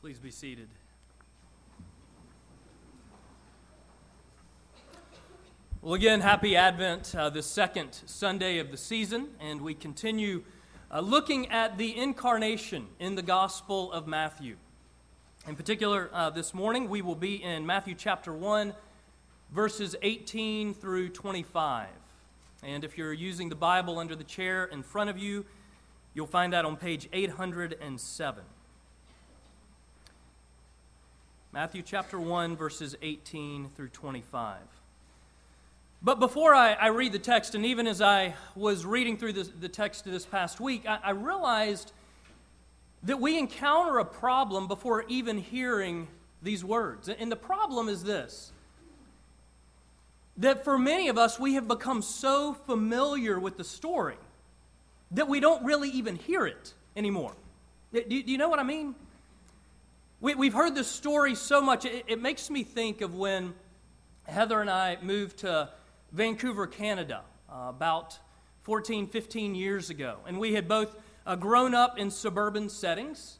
Please be seated. Well, again, happy Advent, uh, the second Sunday of the season, and we continue uh, looking at the incarnation in the Gospel of Matthew. In particular, uh, this morning we will be in Matthew chapter 1, verses 18 through 25. And if you're using the Bible under the chair in front of you, you'll find that on page 807. Matthew chapter 1, verses 18 through 25. But before I, I, read the text, and even as I was reading through this, the text this past week, I, I realized that we encounter a problem before even hearing these words. And the problem is this that for many of us, we have become so familiar with the story that we don't really even hear it anymore. Do, do you know what I mean? We, have heard this story so much, it, it makes me think of when Heather and I moved to Vancouver, Canada, uh, about 14, 15 years ago. And we had both uh, grown up in suburban settings.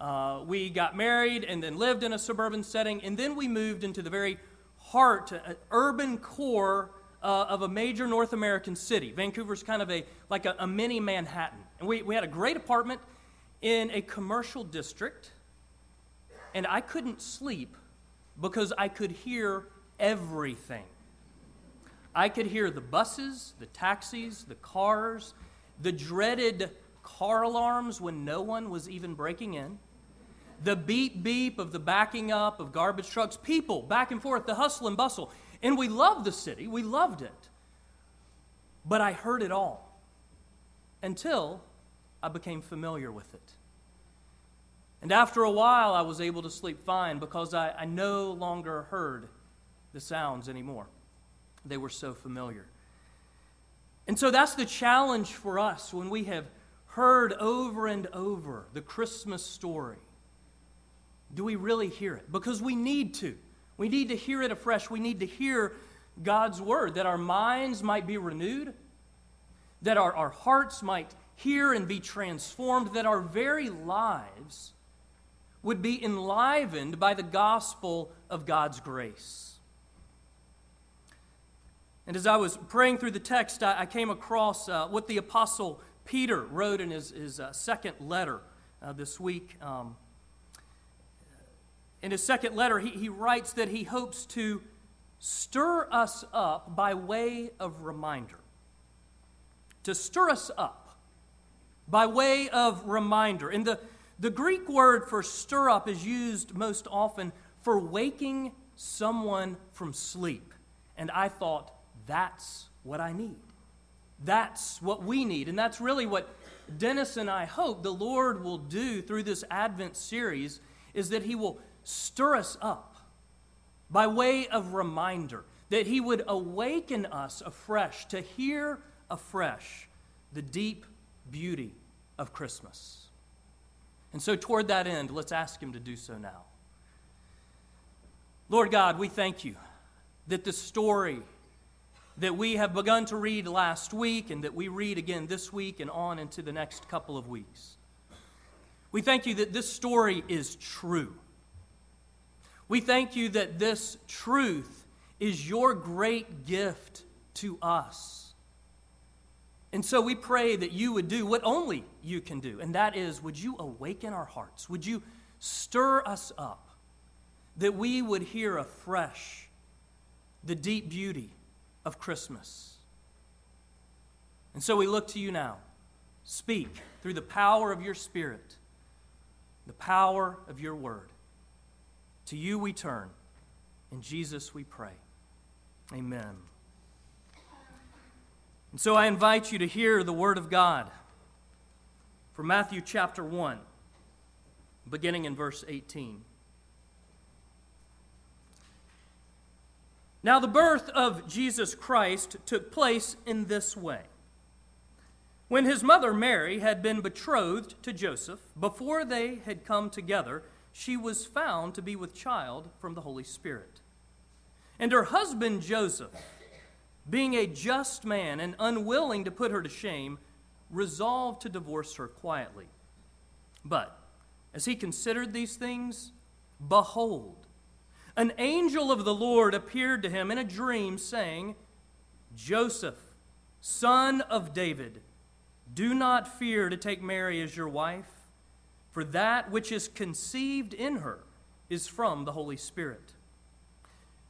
Uh, we got married and then lived in a suburban setting, and then we moved into the very heart, uh, urban core uh, of a major North American city. Vancouver's kind of a like a, a mini Manhattan, and we, we had a great apartment in a commercial district, and I couldn't sleep because I could hear everything. I could hear the buses, the taxis, the cars, the dreaded car alarms when no one was even breaking in, the beep beep of the backing up of garbage trucks, people back and forth, the hustle and bustle. And we loved the city, we loved it. But I heard it all until I became familiar with it. And after a while, I was able to sleep fine because I, I no longer heard the sounds anymore. They were so familiar. And so that's the challenge for us when we have heard over and over the Christmas story. Do we really hear it? Because we need to. We need to hear it afresh. We need to hear God's word that our minds might be renewed, that our, our hearts might hear and be transformed, that our very lives would be enlivened by the gospel of God's grace. And as I was praying through the text, I, I came across uh, what the Apostle Peter wrote in his, his uh, second letter uh, this week. Um, in his second letter, he, he writes that he hopes to stir us up by way of reminder. To stir us up by way of reminder. In the, the Greek word for stir up is used most often for waking someone from sleep. And I thought, that's what I need. That's what we need. And that's really what Dennis and I hope the Lord will do through this Advent series is that He will stir us up by way of reminder, that He would awaken us afresh to hear afresh the deep beauty of Christmas. And so, toward that end, let's ask Him to do so now. Lord God, we thank you that the story that we have begun to read last week and that we read again this week and on into the next couple of weeks. We thank you that this story is true. We thank you that this truth is your great gift to us. And so we pray that you would do what only you can do, and that is, would you awaken our hearts? Would you stir us up that we would hear afresh the deep beauty of Christmas. And so we look to you now. Speak through the power of your Spirit, the power of your word. To you we turn. In Jesus we pray. Amen. And so I invite you to hear the word of God from Matthew chapter 1, beginning in verse 18. Now, the birth of Jesus Christ took place in this way. When his mother Mary had been betrothed to Joseph, before they had come together, she was found to be with child from the Holy Spirit. And her husband Joseph, being a just man and unwilling to put her to shame, resolved to divorce her quietly. But As he considered these things, behold, an angel of the Lord appeared to him in a dream, saying, Joseph, son of David, do not fear to take Mary as your wife, for that which is conceived in her is from the Holy Spirit.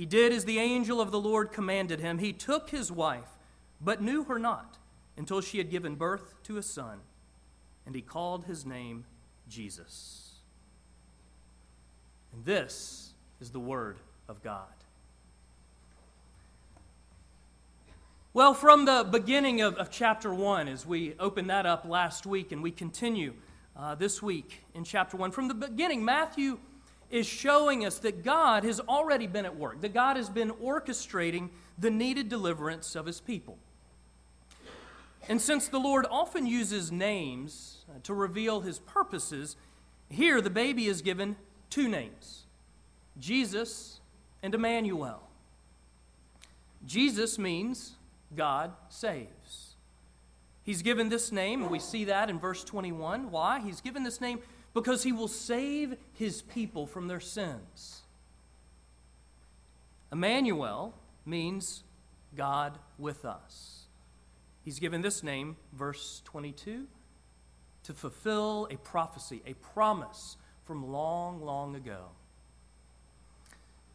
he did as the angel of the Lord commanded him. He took his wife, but knew her not until she had given birth to a son, and he called his name Jesus. And this is the Word of God. Well, from the beginning of, of chapter 1, as we opened that up last week and we continue uh, this week in chapter 1, from the beginning, Matthew is showing us that God has already been at work, that God has been orchestrating the needed deliverance of his people. And since the Lord often uses names uh, to reveal his purposes, here the baby is given two names Jesus and Emmanuel. Jesus means God saves. He's given this name, and we see that in verse 21. Why? He's given this name because he will save his people from their sins. Emmanuel means God with us. He's given this name, verse 22, to fulfill a prophecy, a promise from long, long ago.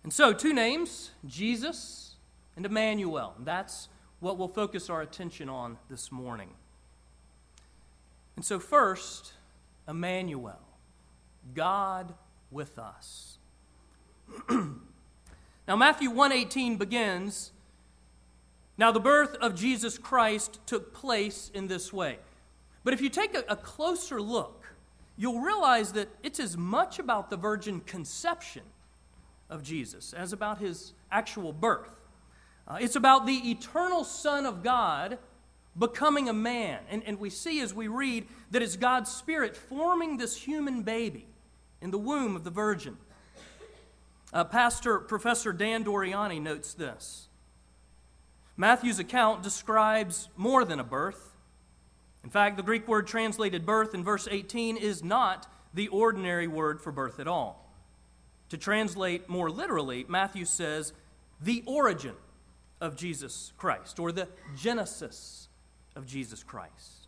And so, two names, Jesus and Emmanuel. That's what we'll focus our attention on this morning. And so, first, Emmanuel. God with us. now Matthew 1:18 begins Now the birth of Jesus Christ took place in this way. But if you take a, a closer look, you'll realize that it's as much about the virgin conception of Jesus as about his actual birth. Uh, it's about the eternal Son of God becoming a man. And, and we see as we read that it's God's Spirit forming this human baby in the womb of the Virgin. Uh, Pastor Professor Dan Doriani notes this Matthew's account describes more than a birth. In fact, the Greek word translated birth in verse 18 is not the ordinary word for birth at all. To translate more literally, Matthew says the origin of Jesus Christ, or the genesis of Jesus Christ.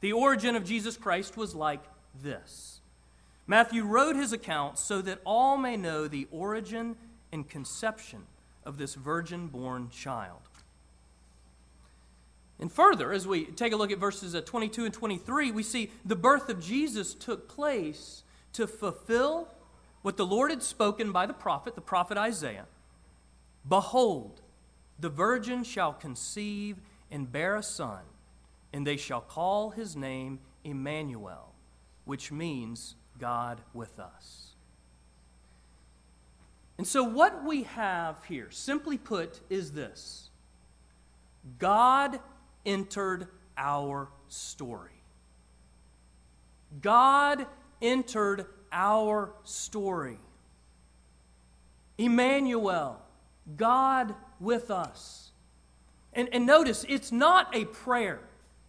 The origin of Jesus Christ was like this Matthew wrote his account so that all may know the origin and conception of this virgin born child. And further, as we take a look at verses uh, 22 and 23, we see the birth of Jesus took place to fulfill what the Lord had spoken by the prophet, the prophet Isaiah. Behold, the virgin shall conceive and bear a son, and they shall call his name Emmanuel, which means God with us. And so, what we have here, simply put, is this God entered our story. God entered our story. Emmanuel, God with us. And, and notice, it's not a prayer.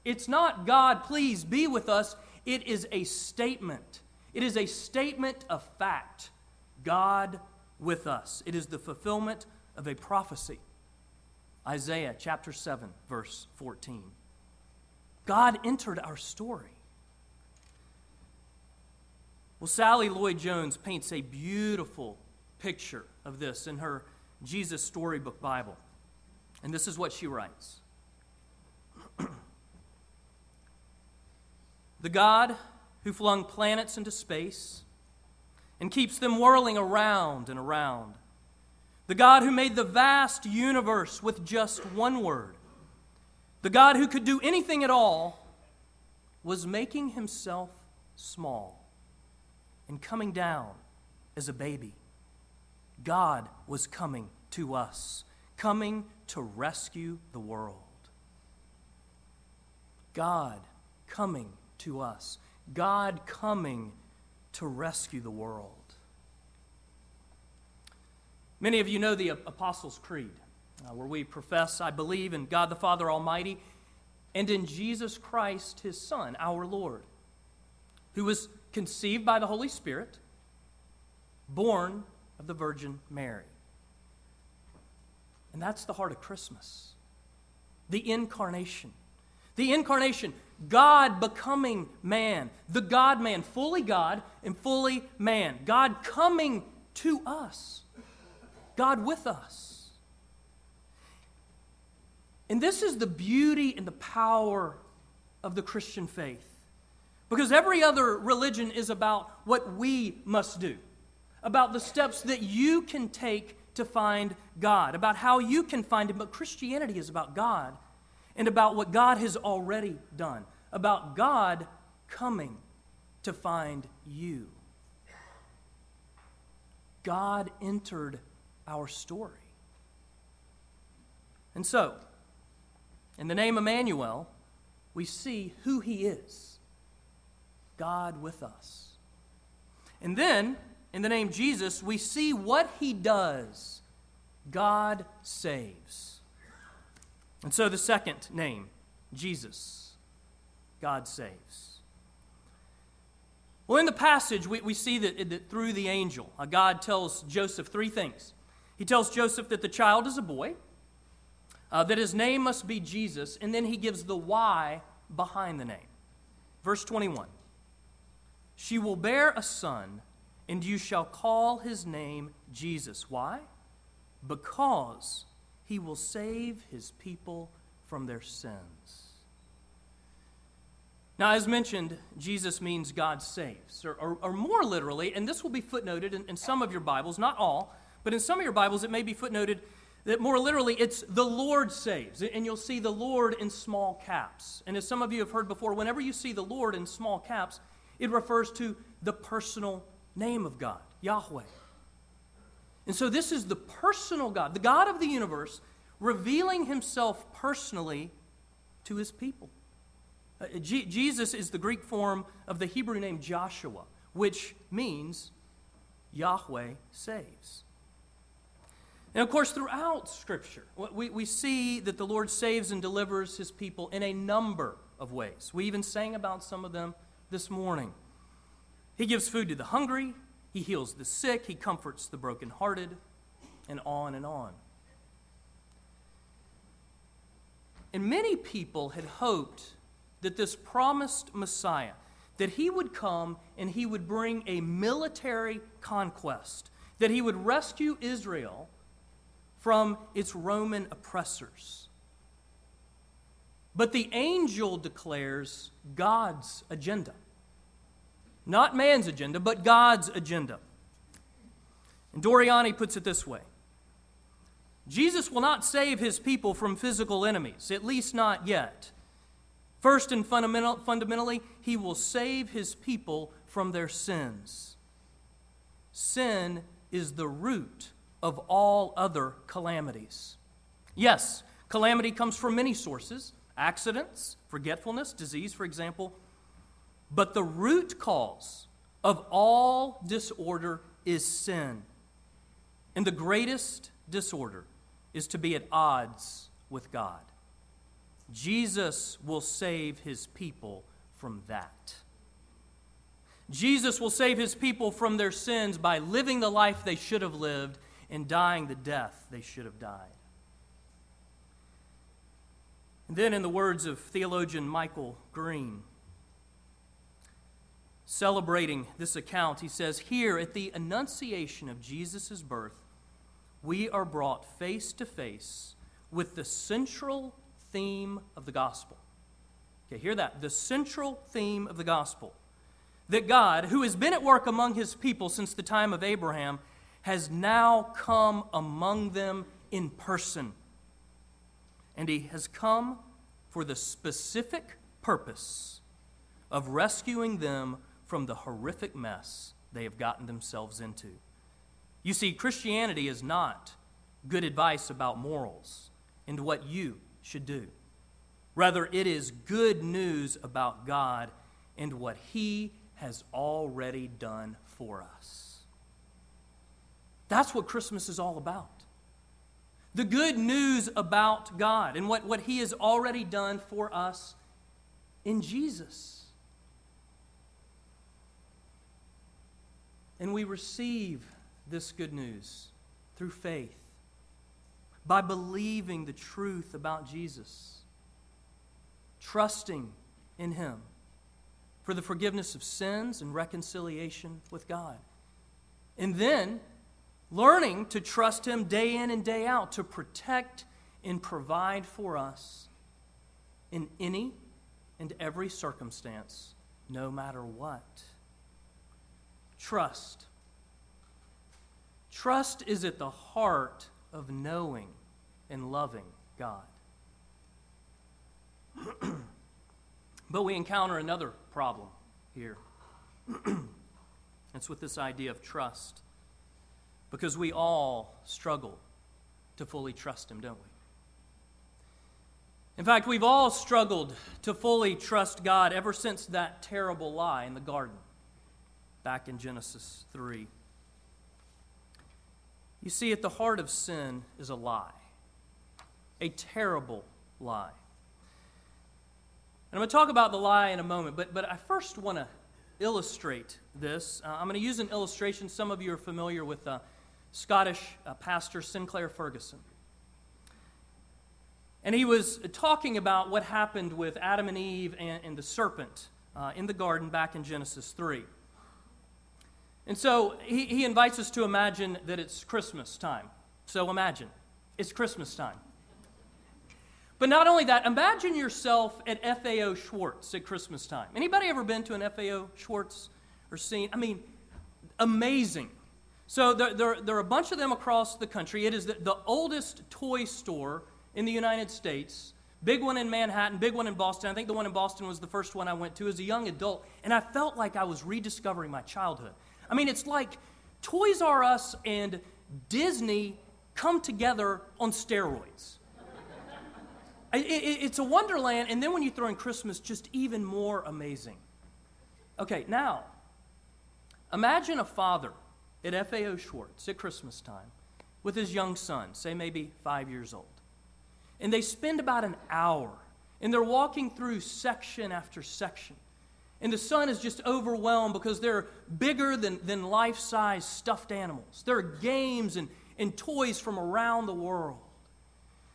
It's not, God, please be with us. It is a statement. It is a statement of fact God with us. It is the fulfillment of a prophecy. Isaiah chapter 7, verse 14. God entered our story. Well, Sally Lloyd Jones paints a beautiful picture of this in her Jesus Storybook Bible. And this is what she writes The God who flung planets into space and keeps them whirling around and around. The God who made the vast universe with just one word. The God who could do anything at all was making himself small and coming down as a baby. God was coming to us, coming to rescue the world. God coming to us, God coming to rescue the world. Many of you know the Apostles' Creed, uh, where we profess, I believe in God the Father Almighty and in Jesus Christ, his Son, our Lord, who was conceived by the Holy Spirit, born of the Virgin Mary. And that's the heart of Christmas the incarnation. The incarnation, God becoming man, the God man, fully God and fully man. God coming to us, God with us. And this is the beauty and the power of the Christian faith. Because every other religion is about what we must do, about the steps that you can take to find God, about how you can find Him. But Christianity is about God and about what God has already done, about God coming to find you. God entered our story. And so, in the name Emmanuel, we see who He is God with us. And then, in the name Jesus, we see what he does God saves. And so the second name, Jesus, God saves. Well, in the passage, we, we see that, that through the angel, uh, God tells Joseph three things. He tells Joseph that the child is a boy, uh, that his name must be Jesus, and then he gives the why behind the name. Verse 21 she will bear a son, and you shall call his name Jesus. Why? Because he will save his people from their sins. Now, as mentioned, Jesus means God saves, or, or, or more literally, and this will be footnoted in, in some of your Bibles, not all, but in some of your Bibles it may be footnoted that more literally it's the Lord saves. And you'll see the Lord in small caps. And as some of you have heard before, whenever you see the Lord in small caps, it refers to the personal name of God, Yahweh. And so this is the personal God, the God of the universe, revealing himself personally to his people. Uh, G- Jesus is the Greek form of the Hebrew name Joshua, which means Yahweh saves. And of course, throughout Scripture, we, we see that the Lord saves and delivers his people in a number of ways. We even sang about some of them this morning. He gives food to the hungry, he heals the sick, he comforts the brokenhearted, and on and on. And many people had hoped that this promised Messiah, that he would come and he would bring a military conquest, that he would rescue Israel from its Roman oppressors. But the angel declares God's agenda. Not man's agenda, but God's agenda. And Doriani puts it this way Jesus will not save his people from physical enemies, at least not yet. First and fundamental, fundamentally, he will save his people from their sins. Sin is the root of all other calamities. Yes, calamity comes from many sources accidents, forgetfulness, disease, for example. But the root cause of all disorder is sin. And the greatest disorder is to be at odds with God. Jesus will save his people from that. Jesus will save his people from their sins by living the life they should have lived and dying the death they should have died. And then, in the words of theologian Michael Green, celebrating this account, he says, Here at the annunciation of Jesus' birth, we are brought face to face with the central theme of the gospel. Okay, hear that. The central theme of the gospel. That God, who has been at work among his people since the time of Abraham, has now come among them in person and he has come for the specific purpose of rescuing them from the horrific mess they have gotten themselves into. You see, Christianity is not good advice about morals and what you should do. Rather, it is good news about God and what He has already done for us. That's what Christmas is all about. The good news about God and what, what He has already done for us in Jesus. And we receive this good news through faith, by believing the truth about Jesus, trusting in Him for the forgiveness of sins and reconciliation with God. And then learning to trust Him day in and day out to protect and provide for us in any and every circumstance, no matter what. Trust. Trust is at the heart of knowing and loving God. but we encounter another problem here. it's with this idea of trust. Because we all struggle to fully trust Him, don't we? In fact, we've all struggled to fully trust God ever since that terrible lie in the garden back in Genesis 3. You see, at the heart of sin is a lie, a terrible lie. And I'm going to talk about the lie in a moment, but, but I first want to illustrate this. Uh, I'm going to use an illustration. Some of you are familiar with uh, Scottish uh, pastor Sinclair Ferguson. And he was talking about what happened with Adam and Eve and, and the serpent uh, in the garden back in Genesis 3. And so he, he invites us to imagine that it's Christmas time. So imagine, it's Christmas time. But not only that, imagine yourself at FAO Schwarz at Christmas time. Anybody ever been to an FAO Schwarz or seen? I mean, amazing. So there, there, there, are a bunch of them across the country. It is the, the oldest toy store in the United States. Big one in Manhattan, big one in Boston. I think the one in Boston was the first one I went to as a young adult. And I felt like I was rediscovering my childhood. I mean, it's like Toys R Us and Disney come together on steroids. it, it, it's a wonderland, and then when you throw in Christmas, just even more amazing. Okay, now, imagine a father at FAO Schwarz at Christmas time with his young son, say maybe five years old. And they spend about an hour, and they're walking through section after section and the son is just overwhelmed because they're bigger than, than life size stuffed animals. There are games and, and toys from around the world.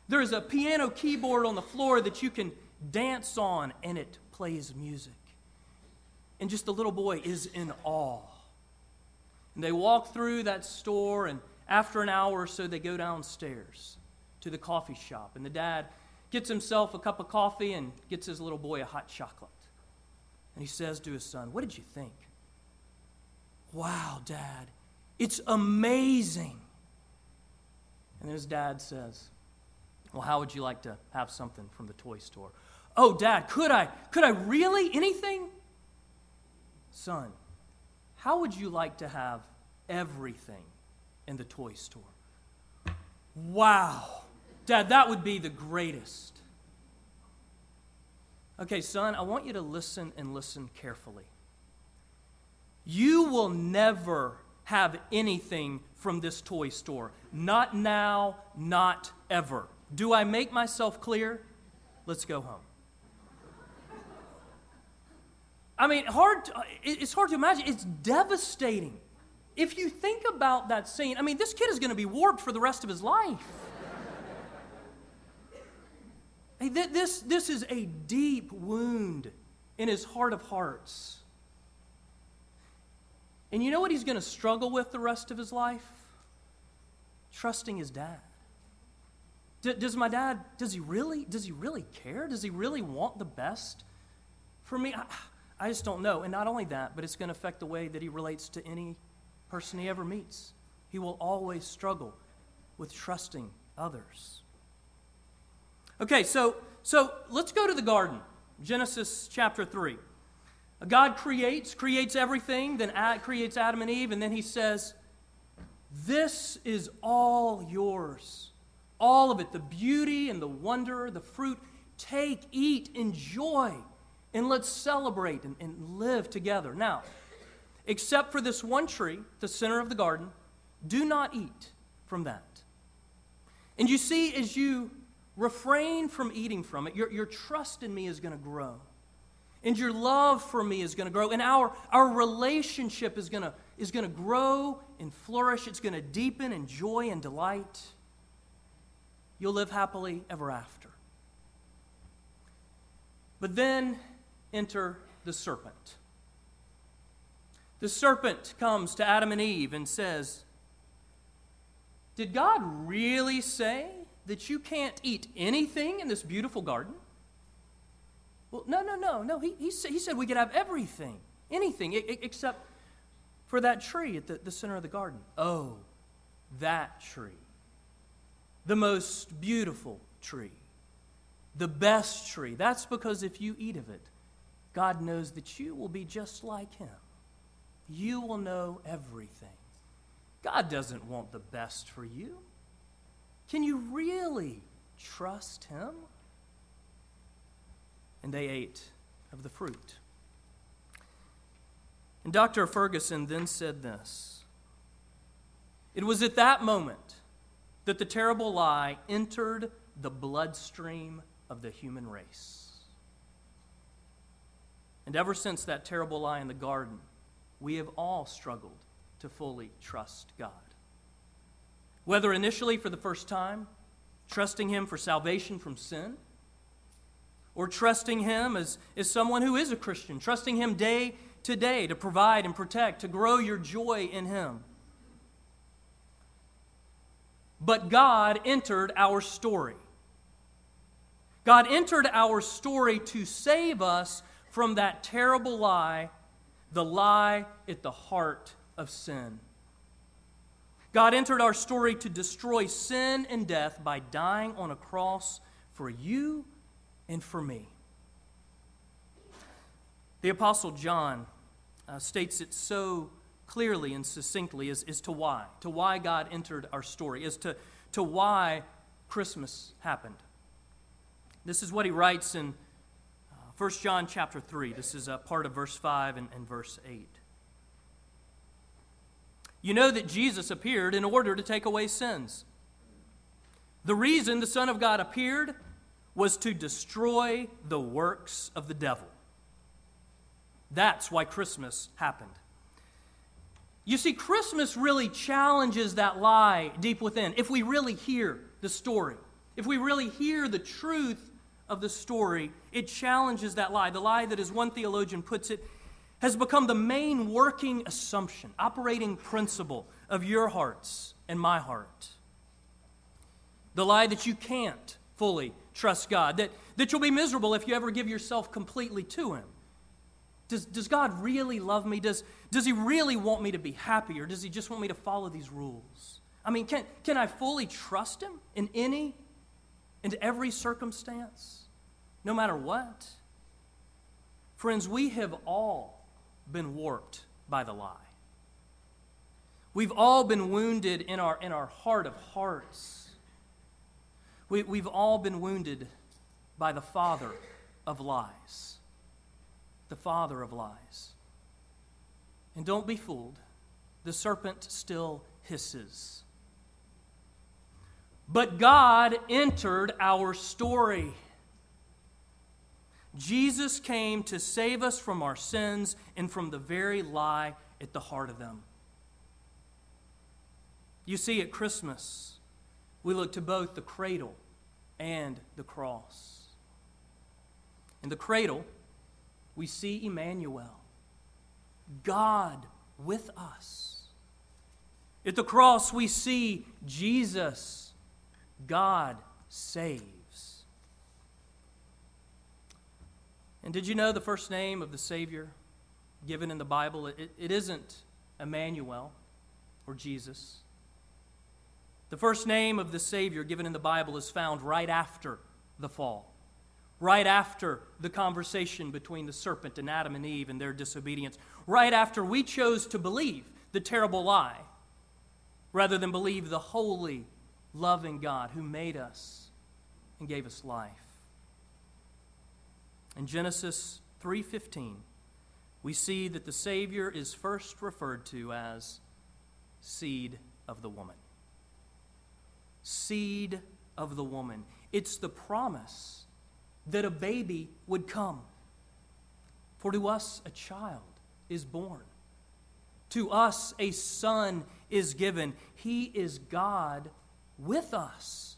There's a piano keyboard on the floor that you can dance on, and it plays music. And just the little boy is in awe. And they walk through that store, and after an hour or so, they go downstairs to the coffee shop. And the dad gets himself a cup of coffee and gets his little boy a hot chocolate. And he says to his son, What did you think? Wow, Dad, it's amazing. And then his dad says, Well, how would you like to have something from the toy store? Oh, Dad, could I? Could I really? Anything? Son, how would you like to have everything in the toy store? Wow. Dad, that would be the greatest. Okay, son, I want you to listen and listen carefully. You will never have anything from this toy store. Not now, not ever. Do I make myself clear? Let's go home. I mean, hard to, it's hard to imagine. It's devastating. If you think about that scene, I mean, this kid is going to be warped for the rest of his life. Hey, th- this, this is a deep wound in his heart of hearts. And you know what he's going to struggle with the rest of his life? Trusting his dad. D- does my dad, does he really, does he really care? Does he really want the best for me? I, I just don't know. And not only that, but it's going to affect the way that he relates to any person he ever meets. He will always struggle with trusting others. Okay, so, so let's go to the garden, Genesis chapter 3. God creates, creates everything, then creates Adam and Eve, and then he says, This is all yours. All of it the beauty and the wonder, the fruit. Take, eat, enjoy, and let's celebrate and, and live together. Now, except for this one tree, the center of the garden, do not eat from that. And you see, as you refrain from eating from it, your, your trust in me is going to grow. And your love for me is going to grow. And our, our relationship is going is going to grow and flourish. It's going to deepen in joy and delight. You'll live happily ever after. But then enter the serpent. The serpent comes to Adam and Eve and says, Did God really say that you can't eat anything in this beautiful garden? Well, no, no, no, no. He, he, said, he said we could have everything, anything, except for that tree at the, the center of the garden. Oh, that tree. The most beautiful tree. The best tree. That's because if you eat of it, God knows that you will be just like Him. You will know everything. God doesn't want the best for you. Can you really trust him? And they ate of the fruit. And Dr. Ferguson then said this It was at that moment that the terrible lie entered the bloodstream of the human race. And ever since that terrible lie in the garden, we have all struggled to fully trust God. Whether initially for the first time, trusting Him for salvation from sin, or trusting Him as, as someone who is a Christian, trusting Him day to day to provide and protect, to grow your joy in Him. But God entered our story. God entered our story to save us from that terrible lie, the lie at the heart of sin. God entered our story to destroy sin and death by dying on a cross for you and for me. The Apostle John uh, states it so clearly and succinctly as, as to why, to why God entered our story, as to, to why Christmas happened. This is what he writes in uh, 1 John chapter 3. This is a part of verse 5 and, and verse 8. You know that Jesus appeared in order to take away sins. The reason the Son of God appeared was to destroy the works of the devil. That's why Christmas happened. You see, Christmas really challenges that lie deep within. If we really hear the story, if we really hear the truth of the story, it challenges that lie. The lie that, as one theologian puts it, has become the main working assumption, operating principle of your hearts and my heart. The lie that you can't fully trust God, that, that you'll be miserable if you ever give yourself completely to Him. Does, does God really love me? Does, does He really want me to be happy, or does He just want me to follow these rules? I mean, can, can I fully trust Him in any, in every circumstance, no matter what? Friends, we have all been warped by the lie. We've all been wounded in our, in our heart of hearts. We, we've all been wounded by the father of lies. The father of lies. And don't be fooled, the serpent still hisses. But God entered our story. Jesus came to save us from our sins and from the very lie at the heart of them. You see, at Christmas, we look to both the cradle and the cross. In the cradle, we see Emmanuel, God with us. At the cross, we see Jesus, God saved. And did you know the first name of the Savior given in the Bible? It, it isn't Emmanuel or Jesus. The first name of the Savior given in the Bible is found right after the fall, right after the conversation between the serpent and Adam and Eve and their disobedience, right after we chose to believe the terrible lie rather than believe the holy, loving God who made us and gave us life. In Genesis 3:15, we see that the Savior is first referred to as seed of the woman. Seed of the woman. It's the promise that a baby would come. For to us a child is born. To us a son is given. He is God with us.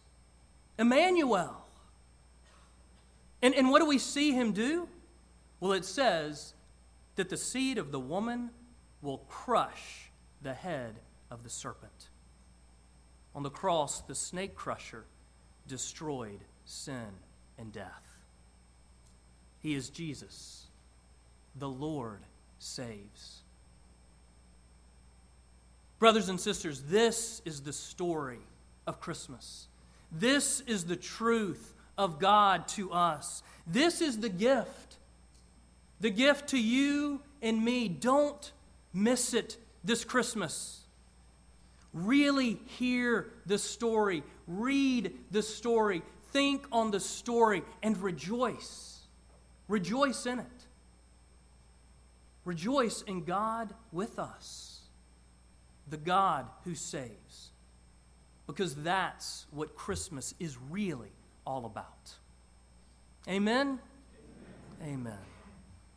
Emmanuel. And, and what do we see him do? Well, it says that the seed of the woman will crush the head of the serpent. On the cross, the snake crusher destroyed sin and death. He is Jesus. The Lord saves. Brothers and sisters, this is the story of Christmas. This is the truth of God to us. This is the gift. The gift to you and me. Don't miss it this Christmas. Really hear the story, read the story, think on the story, and rejoice. Rejoice in it. Rejoice in God with us, the God who saves, because that's what Christmas is really all about. Amen? Amen. Amen.